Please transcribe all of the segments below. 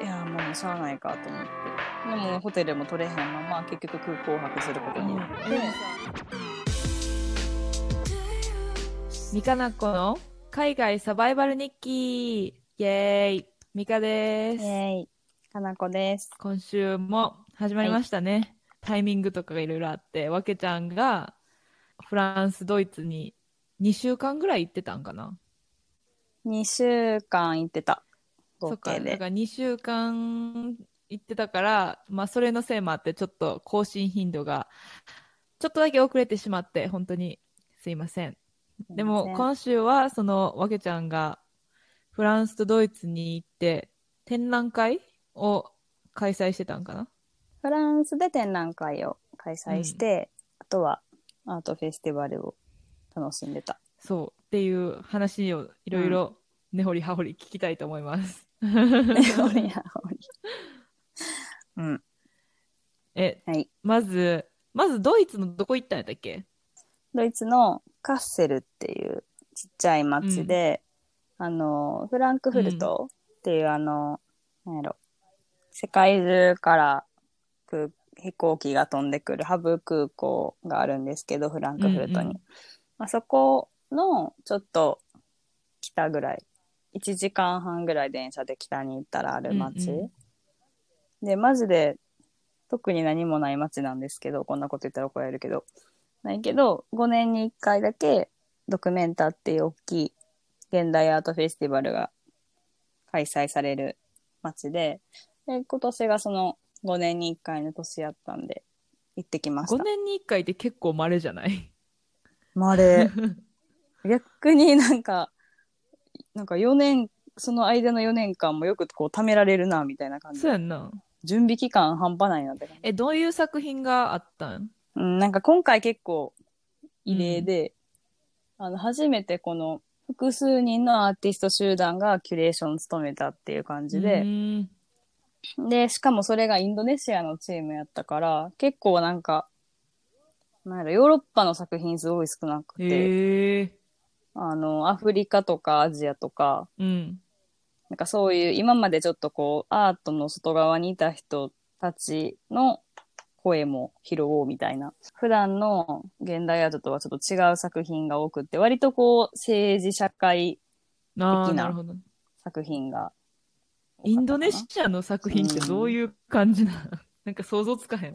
いやもうしゃあないかと思って。でもホテルも取れへんまま結局空港泊することになって、ミカナコの海外サバイバル日記。イエーイ。ミカです、イエーイ。かなこです。今週も始まりましたね、タイミングとかがいろいろあって。わけちゃんがフランスドイツに2週間ぐらい行ってたんかな。2週間行ってた合そっか計で。だから2週間行ってたからまあそれのせいもあってちょっと更新頻度がちょっとだけ遅れてしまって本当にすいません。でも今週はそのわけちゃんがフランスとドイツに行って展覧会を開催してたんかな？フランスで展覧会を開催して、あとはアートフェスティバルを楽しんでた。そうっていう話をいろいろ根掘り葉掘り聞きたいと思います。ほりやほりうん。えはい。まずまずドイツのどこ行ったんやったっけ？ドイツのカッセルっていうちっちゃい町で、あのフランクフルトっていう、あのなんやろ。世界中から空飛行機が飛んでくるハブ空港があるんですけどフランクフルトに、うんうん。まあ、そこのちょっと北ぐらい1時間半ぐらい電車で北に行ったらある町、うんうでマジで特に何もない町なんですけどこんなこと言ったら怒られるけど。ないけど5年に1回だけドクメンタっていう大きい現代アートフェスティバルが開催される町でで今年がその5年に1回の年やったんで行ってきまし5た。年に1回って結構稀じゃない？まれ 逆になんかなんか4年その間の4年間もよくこう貯められるなみたいな感じ。そうやんな。準備期間半端ないなって感じ。え、どういう作品があったん？うん、なんか今回結構異例で、あの初めてこの複数人のアーティスト集団がキュレーションを務めたっていう感じうで、で、しかもそれがインドネシアのチームやったから、結構なんか、なんやろヨーロッパの作品すごい少なくて。あの、アフリカとかアジアとか、うん。なんかそういう今までちょっとこうアートの外側にいた人たちの声も拾おうみたいな。普段の現代アートとはちょっと違う作品が多くって、割とこう政治社会的な。作品が。インドネシアの作品ってどういう感じなのなんか想像つかへん。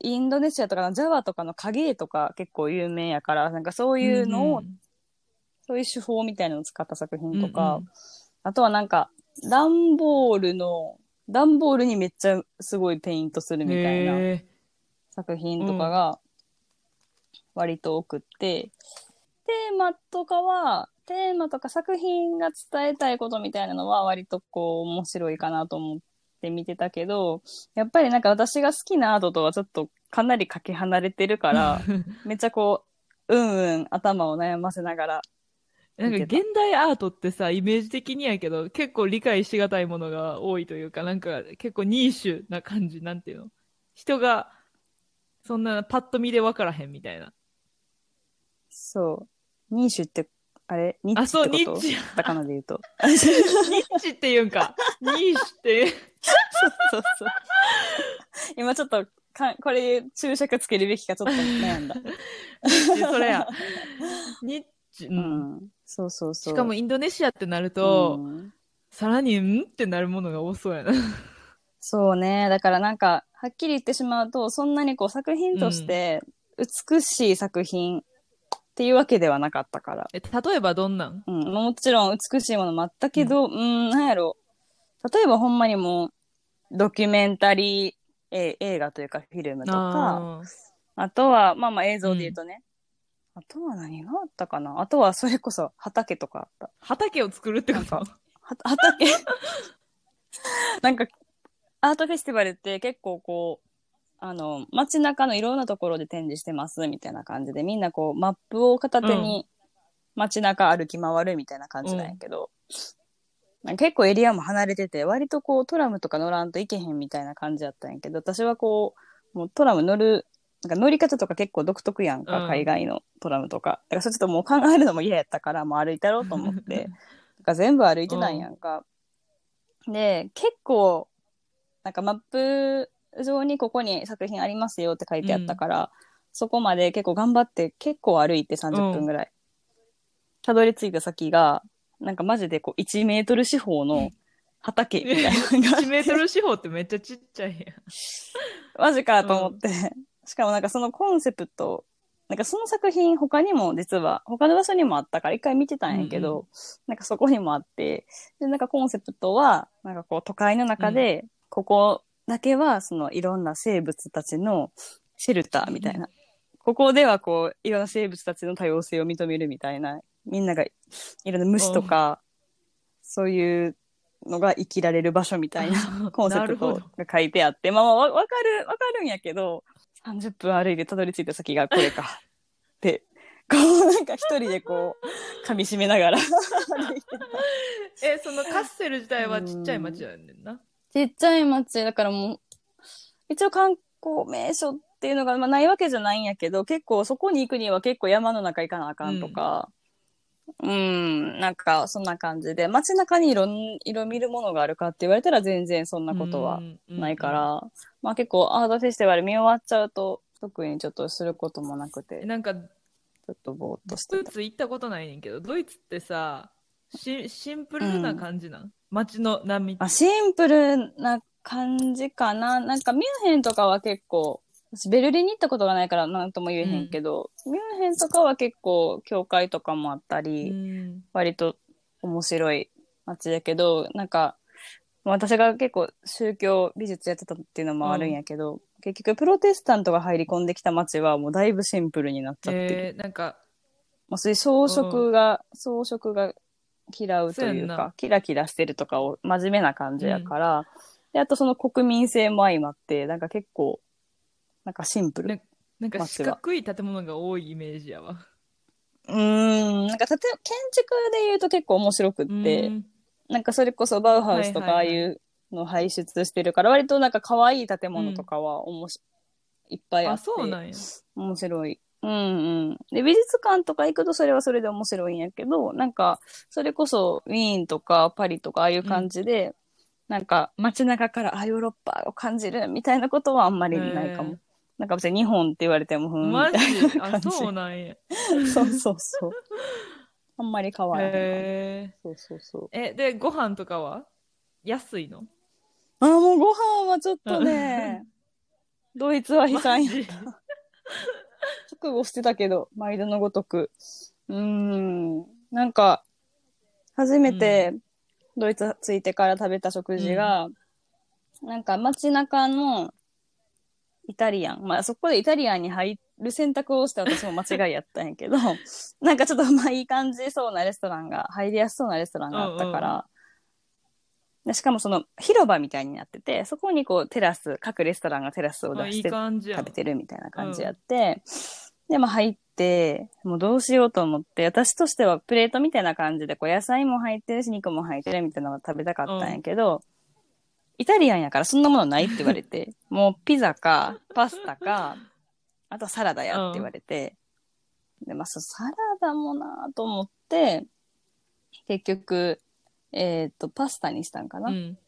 インドネシアとかのジャワとかの影絵とか結構有名やから、なんかそういうのを、んそういう手法みたいなのを使った作品とうんか、うんあとはなんか段ボールの、段ボールにめっちゃすごいペイントするみたいな。作品とかが割と多くって、テーマとかはテーマとか作品が伝えたいことみたいなのは割とこう面白いかなと思って見てたけどやっぱりなんか私が好きなアートとはちょっとかなりかけ離れてるから めっちゃこううんうん頭を悩ませながらなんか現代アートってさ、イメージ的にやけど、結構理解しがたいものが多いというか、なんか結構ニーシュな感じ、なんていうの？人が、そんなパッと見で分からへんみたいな。そうニーシュってあれ？ニッあ、そう、チってこと？ニッチ。カタカナで言うと ニッチって言うんか。ニーシュって。そうそう。今ちょっとか、これ注釈つけるべきかちょっと悩んだ。それや。ニ ッチ。う。うんん。そうそうそう。しかもインドネシアってなると、うんさらに、んってなるものが多そうやな。そうね。だからなんか、はっきり言ってしまうと、そんなにこう作品として美しい作品っていうわけではなかったから。え、例えばどんなん？うん。もちろん美しいものもあったけど、うん、なんやろ。例えばほんまにもう、ドキュメンタリー、え映画というかフィルムとか、あとは、まあまあ映像で言うとね。あとは何があったかな？あとはそれこそ畑とかあった。畑を作るってこと？なんは畑？なんか、アートフェスティバルって結構こう、あの、街中のいろんなところで展示してますみたいな感じで、みんなこう、マップを片手に街中歩き回るみたいな感じなんやけど、なんか結構エリアも離れてて、割とこう、トラムとか乗らんといけへんみたいな感じやったんやけど、私はこう、もうトラム乗る、なんか乗り方とか結構独特やんか、うん。海外のトラムとか。だからそれちょっともう考えるのも嫌やったから、もう歩いたろうと思って、だから全部歩いてたんやんか。で、結構なんかマップ上にここに作品ありますよって書いてあったから、そこまで結構頑張って結構歩いて30分ぐらい。たどり着いた先が、なんかマジでこう1メートル四方の畑みたいなのがあって。1メートル四方ってめっちゃちっちゃいやん。マジかと思って、しかもなんかそのコンセプト、なんかその作品他にも実は他の場所にもあったから一回見てたんやけど、うんなんかそこにもあって、で、なんかコンセプトは、なんかこう都会の中で、ここだけはそのいろんな生物たちのシェルターみたいな。ここではこういろんな生物たちの多様性を認めるみたいな、みんながいろんな虫とか、そういうのが生きられる場所みたいな。コンセプト。が書いてあって、まあまあわわかる、わかるんやけど、30分歩いてたどり着いた先がこれか。って、こうなんか一人でこう、噛み締めながら 歩いてた。え、そのカッセル自体はちっちゃい町やねんな。ちっちゃい町、だからもう、一応観光名所っていうのが、まあ、ないわけじゃないんやけど、結構そこに行くには結構山の中行かなあかんとか、うん、なんかそんな感じで、街中に色ん、色見るものがあるかって言われたら全然そんなことはないか。ら、まあ結構アートフェスティバル見終わっちゃうと、特にちょっとすることもなくて、なんか、ょっとぼーっとしてた。ドイツ行ったことないねんけど、ドイツってさ、しシンプルな感じなん、街の波あ、シンプルな感じかな。なんかミュンヘンとかは結構、私ベルリンに行ったことがないから何とも言えへんけど、ミュンヘンとかは結構教会とかもあったり、うん。割と面白い街だけど、なんか、私が結構宗教美術やってたっていうのもあるんやけど、結局プロテスタントが入り込んできた街はもうだいぶシンプルになっちゃってる。えー、なんか、もうそういう装飾が、装飾が嫌うというか、キラキラしてるとかを真面目な感じやから、で、あとその国民性も相まって、なんか結構、なんかシンプル。ねなんか四角い建物が多いイメージやわ。うーん、なんか建て建築で言うと結構面白くって、うんなんかそれこそバウハウスとかああいうのを輩出してるから、割となんか可愛い建物とかはおもし、いっぱいああ、って、そうなんや。面白い。うんうん。で、美術館とか行くとそれはそれで面白いんやけど、なんか、それこそウィーンとかパリとかああいう感じで、なんか街中からあヨーロッパを感じるみたいなことはあんまりないかも。なんか別に日本って言われても、ふーんみマたいな感じ。そうなんや。そうそうそう。あんまり変わらない。へそうそうそう。え。え、で、ご飯とかは？安いの？あ、もうご飯はちょっとね、ドイツは悲惨やマジ？覚悟してたけど、毎度のごとく。うーん。なんか、初めてドイツ着いてから食べた食事が、なんか街中のイタリアン。まあそこでイタリアンに入る選択をして私も間違いやったんやけど、なんかちょっとまあいい感じそうなレストランが、入りやすそうなレストランがあったから、でしかもその広場みたいになってて、そこにこうテラス、各レストランがテラスを出して食べ。てるみたいな感じやって、で、まあ入って、もうどうしようと思って、私としてはプレートみたいな感じで、こう野菜も入ってるし、肉も入ってるみたいなのが食べたかったんやけど、イタリアンやからそんなものないって言われて、もうピザか、パスタか、あとサラダやって言われて、で、まあサラダもなと思って、結局、えっ、と、パスタにしたんかな。うん。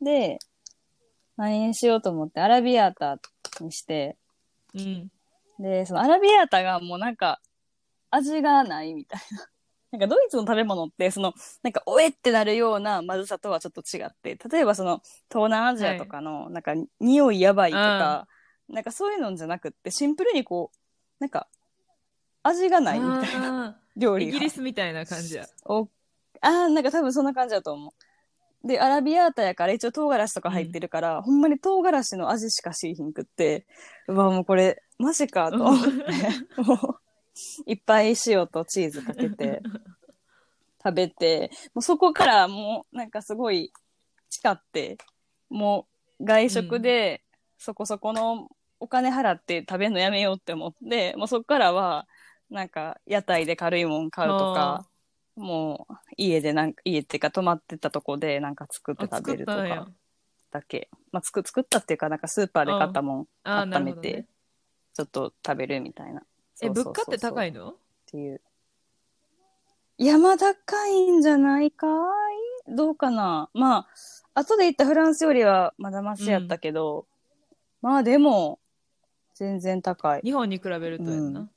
で、何にしようと思って、アラビアータにして、うん。で、そのアラビアータがもうなんか、味がないみたいな。なんかドイツの食べ物って、その、なんか、おえってなるようなまずさとはちょっと違って、例えばその、東南アジアとかの、なんか、匂いやばいとか、なんかそういうのじゃなくって、シンプルにこう、なんか、味がないみたいなあ料理イギリスみたいな感じや。おあーなんか多分そんな感じだと思う。で、アラビアータやから一応唐辛子とか入ってるから、ほんまに唐辛子の味しかしいひんくって、うわ、もうこれ、マジかと思って、もう、いっぱい塩とチーズかけて、食べて、もうそこからもうなんかすごい誓って、もう外食でそこそこのお金払って食べるのやめようって思って、もうそこからはなんか屋台で軽いもん買うとか、もう家でなんか、家っていうか泊まってたとこでなんか作ってあ食べるとかだけ。まあ作作ったっていうかなんかスーパーで買ったもん温めて。ちょっと食べるみたいな。え、物価って高いの？ていう。いや、まあ高いんじゃないかい？どうかな？まあ、後で行ったフランスよりはまだマシやったけど、まあでも、全然高い。日本に比べるとやんな。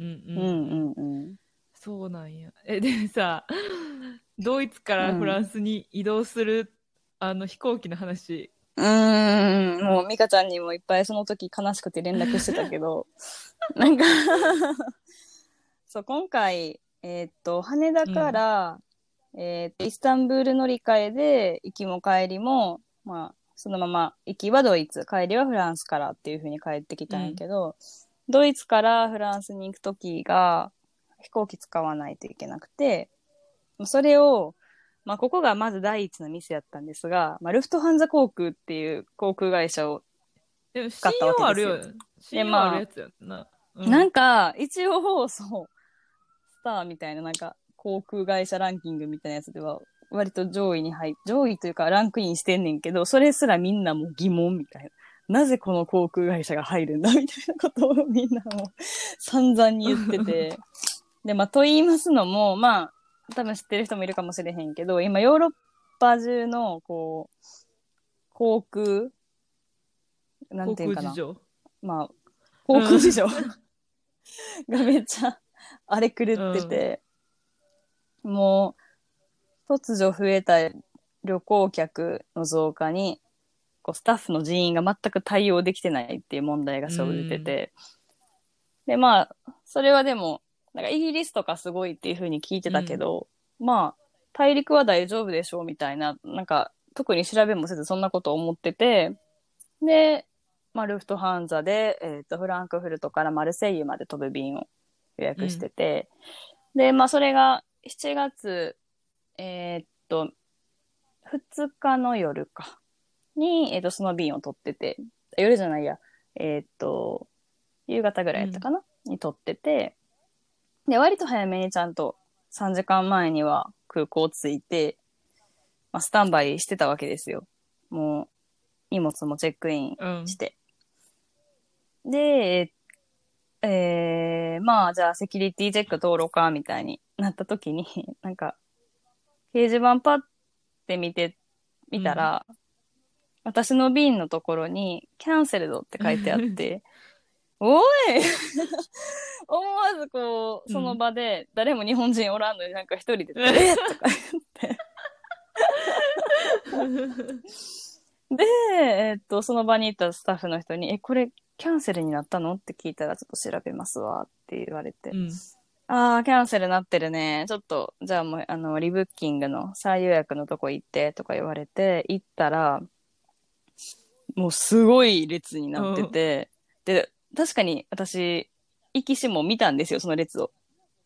うん、うん、うんうんうん。そうなんや。え、でさ、ドイツからフランスに移動する、あの飛行機の話。うーん、もう美香ちゃんにもいっぱいその時悲しくて連絡してたけど、なんか そう、今回、えーっと、羽田から、えーっと、イスタンブール乗り換えで、行きも帰りも、まあ、そのまま、行きはドイツ、帰りはフランスからっていう風に帰ってきたんやけど、ドイツからフランスに行く時が、飛行機使わないといけなくて、それを、まあ、ここがまず第一のミスやったんですが、まあ、ルフトハンザ航空っていう航空会社を、でも信使ったわけ用あるよですよ。信用あるやつやんな。うなんか、一応、そう、スターみたいな、なんか、航空会社ランキングみたいなやつでは、割と上位に入っ、上位というかランクインしてんねんけど、それすらみんなもう疑問みたいな。なぜこの航空会社が入るんだみたいなことをみんなもう散々に言ってて。で、まあ、と言いますのも、まあ、多分知ってる人もいるかもしれへんけど、今ヨーロッパ中の、こう、航空、なん航ていうかな空事。情。まあ、航空事情 がめっちゃ荒れ狂ってて、もう、突如増えた旅行客の増加に、こうスタッフの人員が全く対応できてないっていう問題が生じてて、で、まあ、それはでも、なんかイギリスとかすごいっていうふうに聞いてたけど、まあ、大陸は大丈夫でしょうみたいな、なんか、特に調べもせずそんなこと思ってて、で、まあ、ルフトハンザで、えっ、と、フランクフルトからマルセイユまで飛ぶ便を予約してて、で、まあ、それが7月、えーっと、2日の夜か、に、えーっと、その便を取ってて、夜じゃないや、えーっと、夕方ぐらいやったかな、に取ってて、で、割と早めにちゃんと3時間前には空港着いて、まあ、スタンバイしてたわけですよ。もう、荷物もチェックインうん。して。で、えー、まあ、じゃあ、セキュリティチェック通ろうか、みたいになった時に、なんか、掲示板パッて見て、見たら、私の便のところに、キャンセルドって書いてあって、おい 思わずこう、その場で、誰も日本人おらんのになんか一人で、えっ？とか言って。で、えっと、その場にいたスタッフの人に、え、これキャンセルになったの？って聞いたら、ちょっと調べますわって言われて。うん。ああ、キャンセルなってるね。ちょっと、じゃあもう、あの、リブッキングの再予約のとこ行ってとか言われて、行ったら、もうすごい列になってて、で、確かに私、行きしも見たんですよ、その列を。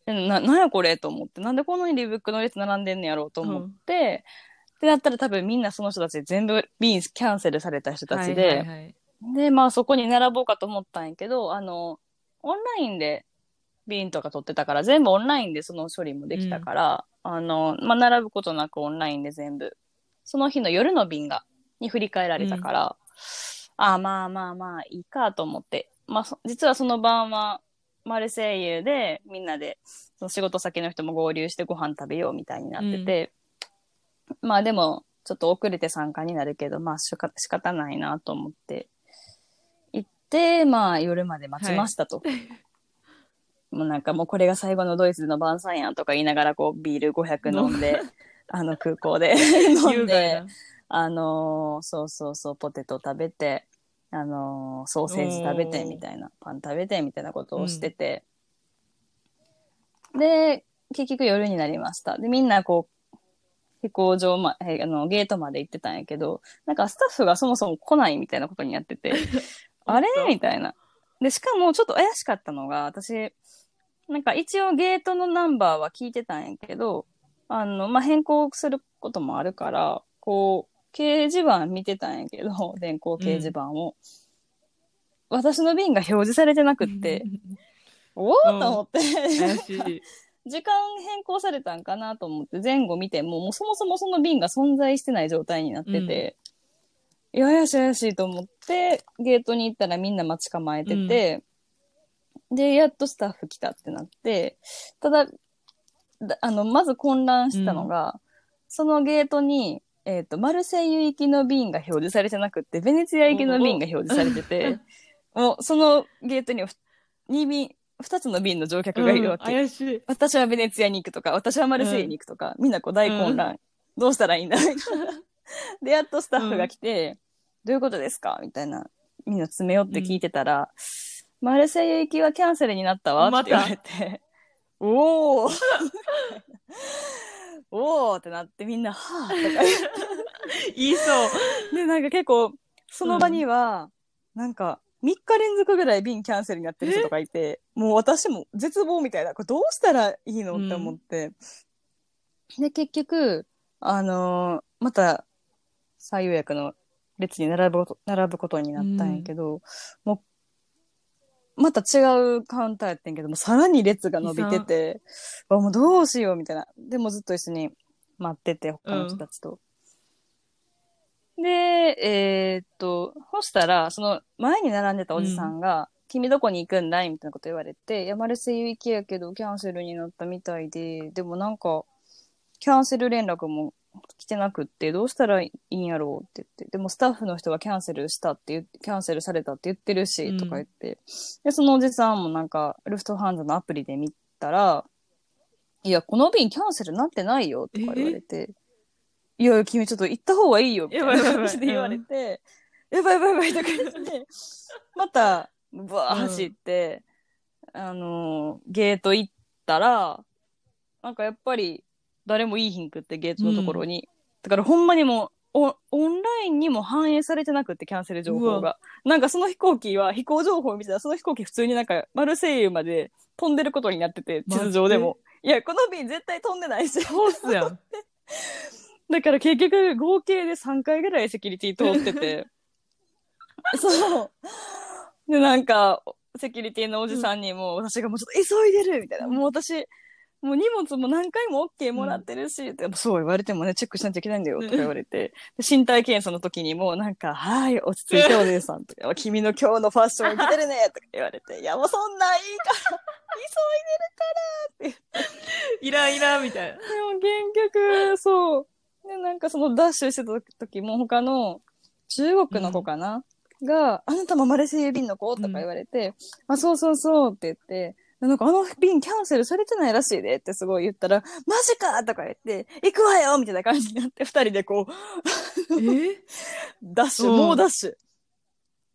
でな、なんやこれと思って、なんでこんなにリブックの列並んでんのやろうと思って、ってなったら多分みんなその人たちで全部便キャンセルされた人たちで、はいはいはい。で、まあそこに並ぼうかと思ったんやけど、あの、オンラインで便とか取ってたから、全部オンラインでその処理もできたから、あの、まあ並ぶことなくオンラインで全部、その日の夜の便が、に振り替えられたから、ああ、まあまあまあいいかと思って、まあそ実はその晩は、マルセイユでみんなで、その仕事先の人も合流してご飯食べようみたいになってて、まあでも、ちょっと遅れて参加になるけど、まあしか仕方ないなと思って、行って、まあ夜まで待ちましたと。もうなんかもうこれが最後のドイツでの晩餐やんとか言いながらこうビール500 飲んで、あの空港で飲んであのーそうそうそう、ポテト食べて、あのーソーセージ食べてみたいな、パン食べてみたいなことをしてて、で、結局夜になりました。で、みんなこう、飛行場ま、えあの、ゲートまで行ってたんやけど、なんかスタッフがそもそも来ないみたいなことになってて、あれ？みたいな。で、しかもちょっと怪しかったのが、私、なんか一応ゲートのナンバーは聞いてたんやけど、あの、まあ、変更することもあるから、こう、掲示板見てたんやけど、電光掲示板を。私の便が表示されてなくって、おおうん。と思って。時間変更されたんかなと思って前後見ても、もうそもそもその便が存在してない状態になってて、いや怪しい怪しいと思って、ゲートに行ったらみんな待ち構えてて、で、やっとスタッフ来たってなって、ただ、だあの、まず混乱したのが、そのゲートに、えっ、と、マルセイユ行きの便が表示されてなくって、ベネツィア行きの便が表示されてて、もうそのゲートには2便、2つの便の乗客がいるわけ。うん怪しい。私はベネツィアに行くとか、私はマルセイユに行くとか、みんなこう大混乱。どうしたらいいんだ？みたいな。で、やっとスタッフが来て、どういうことですか？みたいな。みんな詰め寄って聞いてたら、マルセイユ行きはキャンセルになったわって言われて、おー。おーってなってみんな、はぁとか言いそう。で、なんか結構、その場には、なんか、3日連続ぐらい便キャンセルになってる人とかいて、もう私も絶望みたいな、これどうしたらいいのって思って。で、結局、あのーまた、最予約の列に並ぶこと、並ぶことになったんやけど、もう、また違うカウンターやってんけども、さらに列が伸びてて、あもうどうしようみたいな。でもずっと一緒に待ってて、他の人たちと。で、えーっと、そしたら、その前に並んでたおじさんが、君どこに行くんだいみたいなこと言われて、いや、マルセイユ行きやけど、キャンセルになったみたいで、でもなんか、キャンセル連絡も来てなくって、どうしたらいいんやろうって言って、でもスタッフの人がキャンセルしたって言って、キャンセルされたって言ってるし、うん。とか言って、で、そのおじさんもなんか、ルフトハンザのアプリで見たら、いや、この便キャンセルなってないよ、とか言われて、いや、君ちょっと行った方がいいよ、みたいな感じで言われて、やばいやばいやばいとか言って、また、バー走って、あのーゲート行ったら、なんかやっぱり誰もいいひんくってゲートのところに。だからほんまにもうオ、オンラインにも反映されてなくってキャンセル情報うが。なんかその飛行機は飛行情報を見てたらその飛行機普通になんかマルセイユまで飛んでることになってて、地図上でも。いや、この便絶対飛んでないし。ホースやん。だから結局合計で3回ぐらいセキュリティ通ってて。そう。で、なんか、セキュリティのおじさんにも、私がもうちょっと急いでるみたいな。もう私、もう荷物も何回も OK もらってるし、ってそう言われてもね、チェックしなきゃいけないんだよ、とか言われて。で身体検査の時にも、なんか、はい、落ち着いてお姉さんとか、君の今日のファッション着てるね、とか言われて、いや、もうそんなんいいから、急いでるからって。いらんいらんみたいな。でも結局、そう。で、なんかそのダッシュしてた時も他の中国の子かな、が、あなたもマレセイユ便の子？とか言われて、あ、そうそうそうって言って、なんかあの便キャンセルされてないらしいでってすごい言ったら、マジかとか言って、行くわよみたいな感じになって、二人でこう、え ダッシュ、うん猛ダッシュ。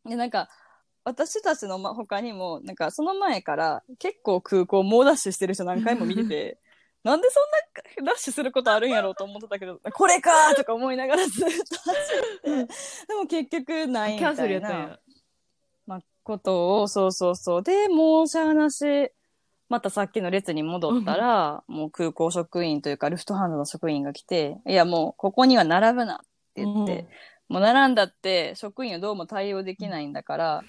で、なんか、私たちのま他にも、なんかその前から結構空港猛ダッシュしてる人何回も見てて、なんでそんなダッシュすることあるんやろうと思ってたけど、これかーとか思いながらずっと走って、でも結局ないみキャンセたいなルやったんや。まあ、ことを、そうそうそう。で、もうしゃあなし、またさっきの列に戻ったら、もう空港職員というか、ルフトハンザの職員が来て、いやもうここには並ぶなって言って、もう並んだって職員はどうも対応できないんだから、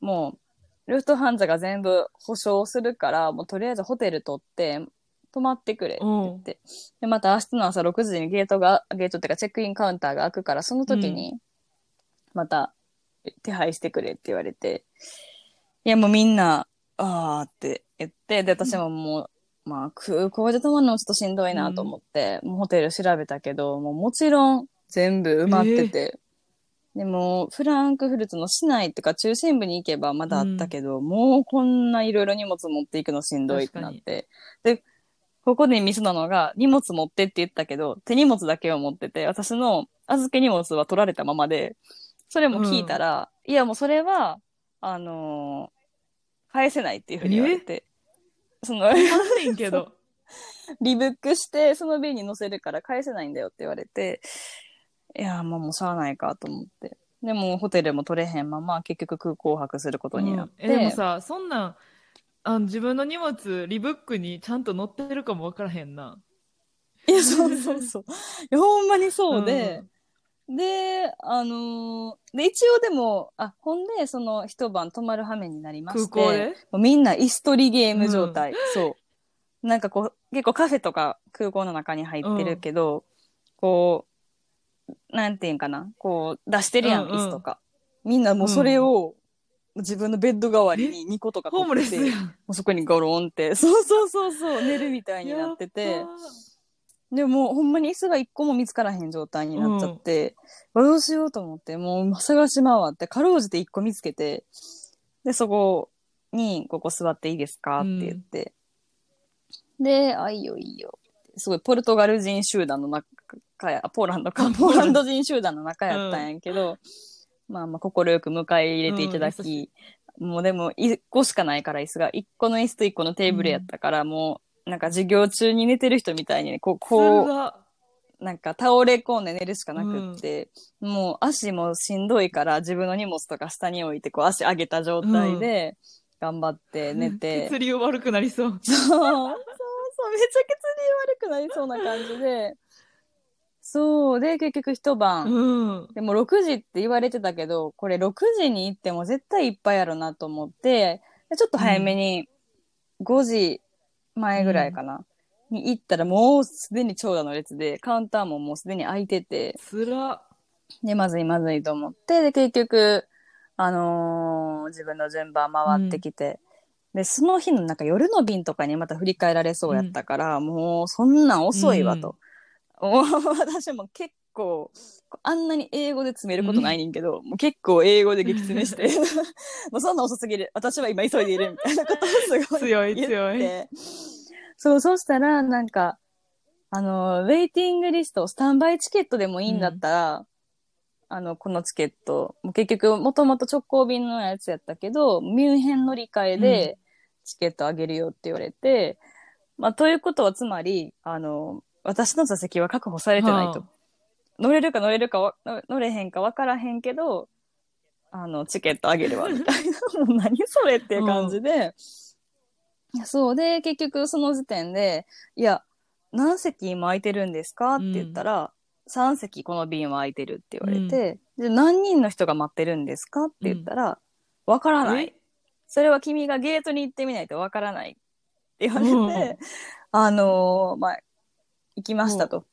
もう、ルフトハンザが全部保証するから、もうとりあえずホテル取って、泊まってくれって言って。で、また明日の朝6時にゲートが、ゲートっていうかチェックインカウンターが開くから、その時に、また手配してくれって言われて、いやもうみんな、あーって言って、で、私ももう、まあ空港で泊まるのちょっとしんどいなと思って、もうホテル調べたけど、もうもちろん全部埋まってて、でも、フランクフルトの市内っていうか中心部に行けばまだあったけど、もうこんないろいろ荷物持っていくのしんどいってなって。で、ここでミスなのが、荷物持ってって言ったけど、手荷物だけを持ってて、私の預け荷物は取られたままで、それも聞いたら、いやもうそれは、あのー返せないっていうふうに言われて、その、あんねんけど。リブックして、その便に乗せるから返せないんだよって言われて、いや、まあもうしゃあないかと思って。でも、ホテルも取れへんまま、結局空港泊することになって。うんえでもさ、そんなん、あの自分の荷物、リブックにちゃんと載ってるかもわからへんな。いや、そうそうそう。いや、ほんまにそうで、で、あのーで、一応でも、あ、ほんで、その一晩泊まる羽目になりまして、空港で？もうみんな椅子取りゲーム状態。そう。なんかこう、結構カフェとか空港の中に入ってるけど、こう、なんていうんかな、こう、出してるやん、うんうん。椅子とか。みんなもうそれを、自分のベッド代わりに2個とかホームレ取って、もスやん。うそこにゴロンって、そうそうそうそう、寝るみたいになってて。やっ、でもほんまに椅子が一個も見つからへん状態になっちゃって、どうしようと思ってもう探し回ってかろうじて一個見つけてでそこに「ここ座っていいですか?」って言って、で「あいいよいいよ」すごいポルトガル人集団の中やあポーランドかポーランド人集団の中やったんやけど、まあまあ快く迎え入れていただき、もうでも1個しかないから椅子が。1個の椅子と1個のテーブルやったから、もうなんか授業中に寝てる人みたいにねこうこううなんか倒れ込んで寝るしかなくって、もう足もしんどいから自分の荷物とか下に置いてこう足上げた状態で頑張って寝て、血流悪くなりそう。そうそうそう。めちゃ血流悪くなりそうな感じで。そう。で結局一晩、うん。でも6時って言われてたけどこれ6時に行っても絶対いっぱいやろなと思ってでちょっと早めに5時前ぐらいかな、に行ったらもうすでに長蛇の列でカウンターももうすでに開いてて。つら。でまずいまずいと思ってで結局あのー自分の順番回ってきて、でその日のなんか夜の便とかにまた振り返られそうやったから、もうそんなん遅いわと。もう 私も結構あんなに英語で詰めることないねんけど、もう結構英語で激詰めして。もうそんな遅すぎる。私は今急いでいるみたいなことをすごい 強い言って。強い。そうそうしたらなんかあのウェイティングリストスタンバイチケットでもいいんだったら、あのこのチケットもう結局もともと直行便のやつやったけどミュンヘン乗り換えでチケットあげるよって言われて、まあということはつまりあの私の座席は確保されてないと。は乗れるか乗れるかわ乗乗れへんか分からへんけど、あの、チケットあげるわ、みたいな。もう何それっていう感じで。いやそうで、結局その時点で、いや、何席今空いてるんですかって言ったら、3席この便は空いてるって言われて、で、何人の人が待ってるんですかって言ったら、分からない。え？それは君がゲートに行ってみないと分からないって言われて、うんあのーまあ、行きましたと。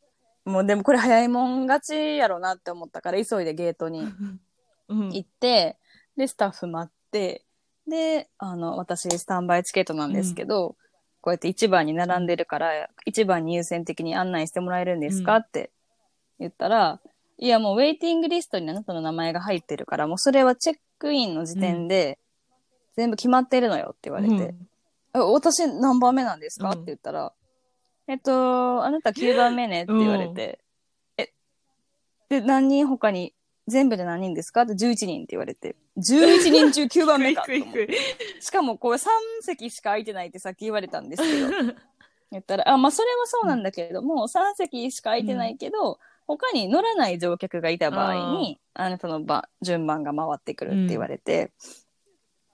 もうでもこれ早いもん勝ちやろなって思ったから急いでゲートに うん。行って、で、スタッフ待って、で、あの、私スタンバイチケットなんですけど、こうやって1番に並んでるから、1番に優先的に案内してもらえるんですか、うんって言ったら、いやもうウェイティングリストにあなたの名前が入ってるから、もうそれはチェックインの時点で全部決まってるのよって言われて、え私何番目なんですか、うん。って言ったら、えっと、あなた9番目ねって言われて、え、で、何人他に、全部で何人ですか？って11人って言われて、11人中9番目か しかもこれ3席しか空いてないってさっき言われたんですけど、言ったら、あ、まあそれはそうなんだけれども、3席しか空いてないけど、他に乗らない乗客がいた場合に、あなたの番順番が回ってくるって言われて、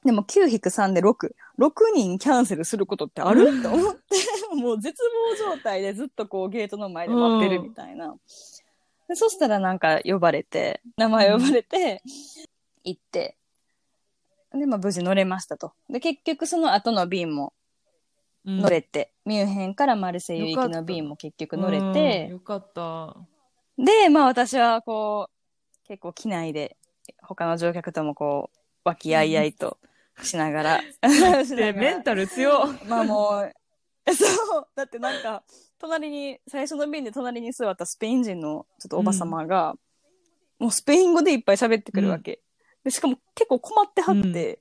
でも9-3で6。6人キャンセルすることってある？って思って、もう絶望状態でずっとこうゲートの前で待ってるみたいな。でそしたらなんか呼ばれて、名前呼ばれて、行って、で、まあ無事乗れましたと。で、結局その後の便もうん。乗れて、ミュンヘンからマルセイユ行きの便も結局乗れうんて、よかった。で、まあ私はこう、結構機内で他の乗客ともこう、和気あいあいとしながら、で、メンタル強。っ。まあもう、そう、だってなんか、隣に、最初の便で隣に座ったスペイン人のちょっとおば様が、もうスペイン語でいっぱい喋ってくるわけ。でしかも結構困ってはって、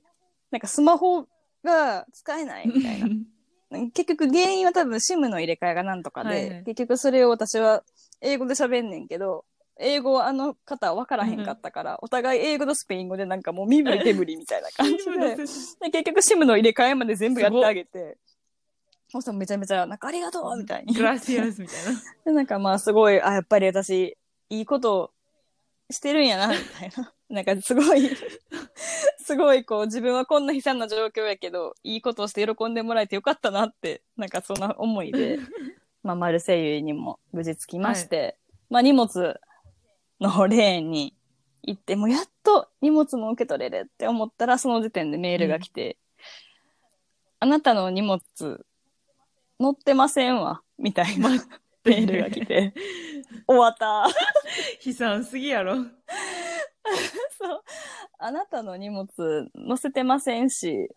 なんかスマホが使えないみたいな。結局原因は多分 SIM の入れ替えがなんとかで、はいはい。結局それを私は英語で喋んねんけど、英語はあの方は分からへんかったから、お互い英語とスペイン語でなんかもう身振り手振りみたいな感じで、で結局 SIM の入れ替えまで全部やってあげて、そしたらめちゃめちゃ、なんかありがとうみたいに。グラシアスみたいな。で、なんかまあすごい、あ、やっぱり私、いいことしてるんやな、みたいな。なんかすごい、すごいこう自分はこんな悲惨な状況やけど、いいことをして喜んでもらえてよかったなって、なんかそんな思いで、まあマルセイユにも無事着きまして、まあ荷物のレーンに行って、もうやっと荷物も受け取れるって思ったら、その時点でメールが来て、あなたの荷物乗ってませんわ、みたいなメールが来て、終わった。悲惨すぎやろ。そう。あなたの荷物載せてませんし、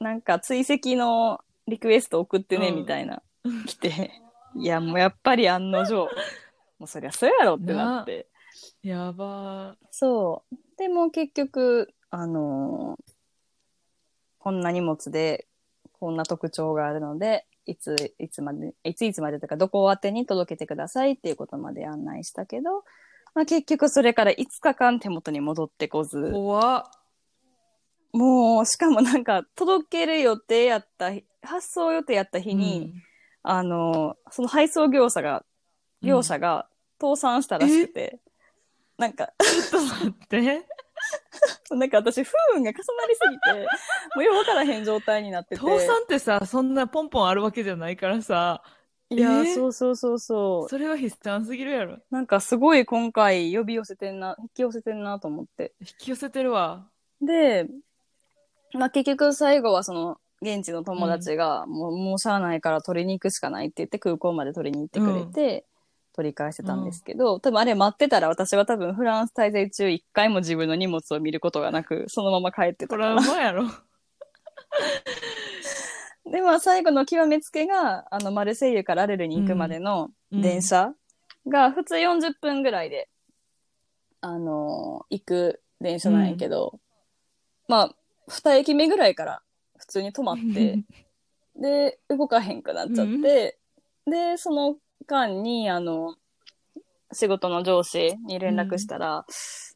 なんか追跡のリクエスト送ってね、うんみたいな、来て、いや、もうやっぱり案の定、もうそりゃそうやろってなって。やばそう。でも結局、あのーこんな荷物で、こんな特徴があるので、いつ、いつまで、いついつまでとか、どこ宛てに届けてくださいっていうことまで案内したけど、まあ結局それから5日間手元に戻ってこず、怖っ。もう、しかもなんか、届ける予定やった日、発送予定やった日に、あのーその配送業者が、業者が倒産したらしくて、なんか、ちょっと待って。なんか私、不運が重なりすぎて、もうよくわからへん状態になってて。倒産ってさ、そんなポンポンあるわけじゃないからさ、いや、え？ーそうそうそうそう。それは悲惨すぎるやろ。なんかすごい今回呼び寄せてんな、引き寄せてんなと思って。引き寄せてるわ。で、まあ結局最後はその、現地の友達が、もう、もうしゃあないから取りに行くしかないって言って空港まで取りに行ってくれて、取り返してたんですけど、多分あれ待ってたら私は多分フランス滞在中一回も自分の荷物を見ることがなく、そのまま帰ってた。から。マやろ。で、まあ最後の極めつけが、あの、マルセイユからアレルに行くまでの電車が普通40分ぐらいで、あのー行く電車なんやけど、まあ、二駅目ぐらいから普通に止まって、で、動かへんくなっちゃって、で、その間に、あの、仕事の上司に連絡したら、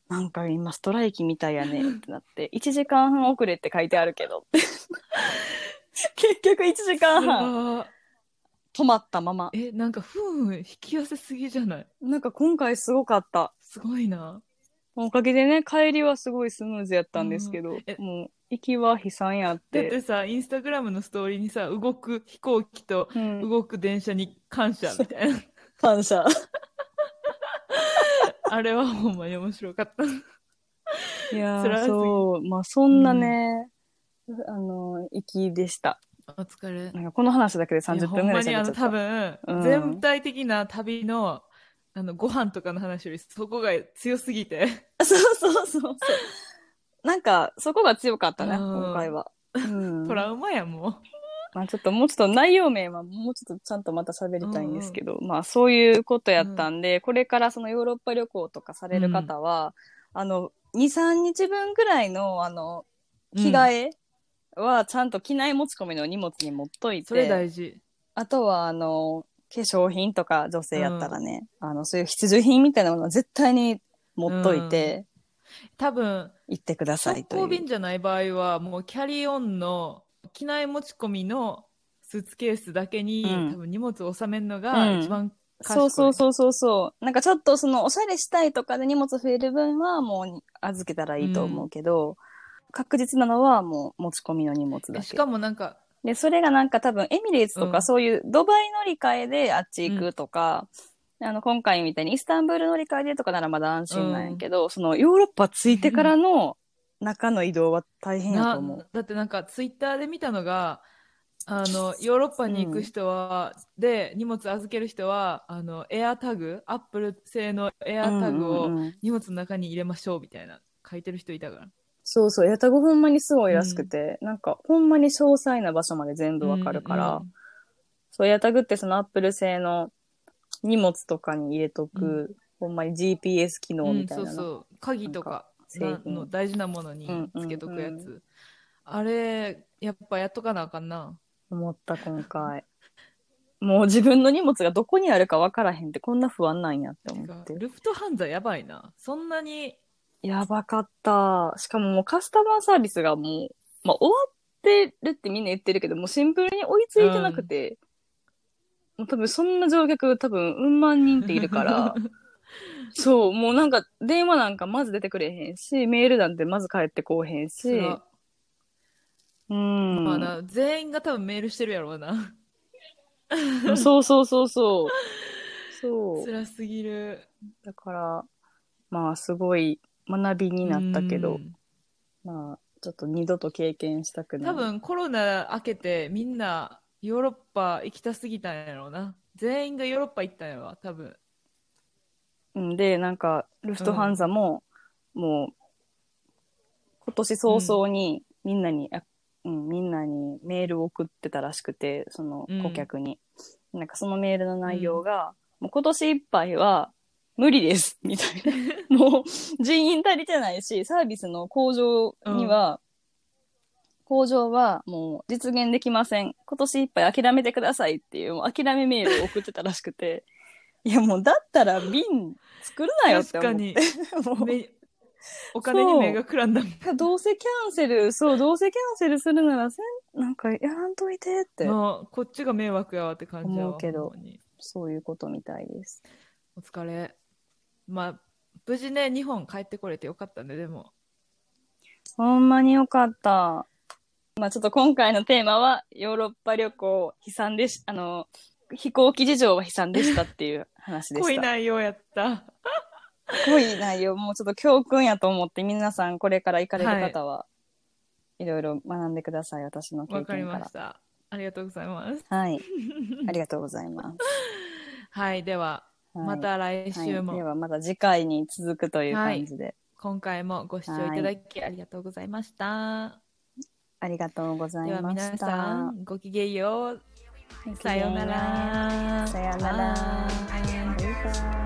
なんか今ストライキみたいやね ってなって、1時間半遅れって書いてあるけどって。結局1時間半止まったまま。え、なんか不運引き寄せすぎじゃない？なんか今回すごかった。すごいな。おかげでね、帰りはすごいスムーズやったんですけど、えもう行きは悲惨やっ。だっててさ、インスタグラムのストーリーにさ、動く飛行機とうん、動く電車に感謝みたいな。感謝。あれはほんまに面白かった。いやー、辛すぎそう、まあそんなね、あの、行きでした。お疲れ。なんかこの話だけで30分ぐらいいや喋っちゃった。ほんまにあの多分、うん全体的な旅のあのご飯とかの話よりそこが強すぎて。そうそうそうそう。なんか、そこが強かったね、うん今回は。うん。トラウマやもう。まあちょっともうちょっと内容面はもうちょっとちゃんとまた喋りたいんですけど、まあそういうことやったんで、これからそのヨーロッパ旅行とかされる方は、あの、2、3日分ぐらいの、あの、着替えはちゃんと機内持ち込みの荷物に持っといそれて、大事。あとはあの、化粧品とか女性やったらね、あの、そういう必需品みたいなものは絶対に持っといて、多分、行ってください直行という。便じゃない場合は、もうキャリーオンの機内持ち込みのスーツケースだけに、うん多分荷物を収めるのが一番賢い、そうそうそうそうそう。なんかちょっとそのおしゃれしたいとかで荷物増える分はもう預けたらいいと思うけど、確実なのはもう持ち込みの荷物だけ。しかもなんか、で、それがなんか多分エミレーツとうんかそういうドバイ乗り換えであっち行くとか、あの今回みたいにイスタンブール乗り換えでとかならまだ安心なんやけど、そのヨーロッパ着いてからの中の移動は大変やと思う。なだってなんかツイッターで見たのがあのヨーロッパに行く人は、で荷物預ける人はあのエアタグアップル製のエアタグをうんうんうん。荷物の中に入れましょうみたいな書いてる人いたから。そうそう、エアタグほんまにすごいらしくて、なんかほんまに詳細な場所まで全部わかるから、うん。そう、エアタグってそのアップル製の荷物とかに入れとく、うほんまに GPS 機能みたいなの、うんそうそう。鍵とかの大事なものにつけとくやつ、うんうんあれやっぱやっとかなあかんな。思った今回。もう自分の荷物がどこにあるかわからへんってこんな不安なんやって思って。ルフトハンザやばいな。そんなに。やばかった。しかももうカスタマーサービスがもう、まあ終わってるってみんな言ってるけど、もうシンプルに追いついてなくて、もう多分そんな乗客多分うん万人っているから、そう、もうなんか電話なんかまず出てくれへんし、メールなんてまず返ってこうへんし、うん。まあな全員が多分メールしてるやろうな そうそうそうそう。そう。辛すぎるだから、まあすごい学びになったけど、うんまあちょっと二度と経験したくない。多分コロナ明けてみんなヨーロッパ行きたすぎたんやろうな。全員がヨーロッパ行ったんやろ多分。うん。で、なんか、ルフトハンザも、もう、今年早々にみんなに、あうん、みんなにメールを送ってたらしくて、そのうん。顧客に。なんかそのメールの内容が、もう今年いっぱいは無理です、みたいな。もう人員足りてないし、サービスの向上には、向上はもう実現できません。今年いっぱい諦めてくださいっていう、もう諦めメールを送ってたらしくて、いやもうだったら瓶作るなよって確か思って。に。もうめお金に目がくらんだもん。どうせキャンセル、そう、どうせキャンセルするならせん、なんかやらんといてって、もうこっちが迷惑やわって感じ思うけどそういうことみたいです。お疲れ。まあ、無事ね、日本帰ってこれてよかったね、でも。ほんまによかった。まあちょっと今回のテーマは、ヨーロッパ旅行悲惨でし、あの、飛行機事情は悲惨でしたっていう話で濃いした。内容やった。濃い内容、もうちょっと教訓やと思って、皆さんこれから行かれる方は、いろいろ学んでください、私の経わかり験から。ました。ありがとうございます。はい。ありがとうございます。はい、では、はいまた来週も、はい、ではまた次回に続くという感じで、今回もご視聴いただきありがとうございました。ありがとうございました。皆さん、ごきげんよう。さようなら。さようなら。バイバイ。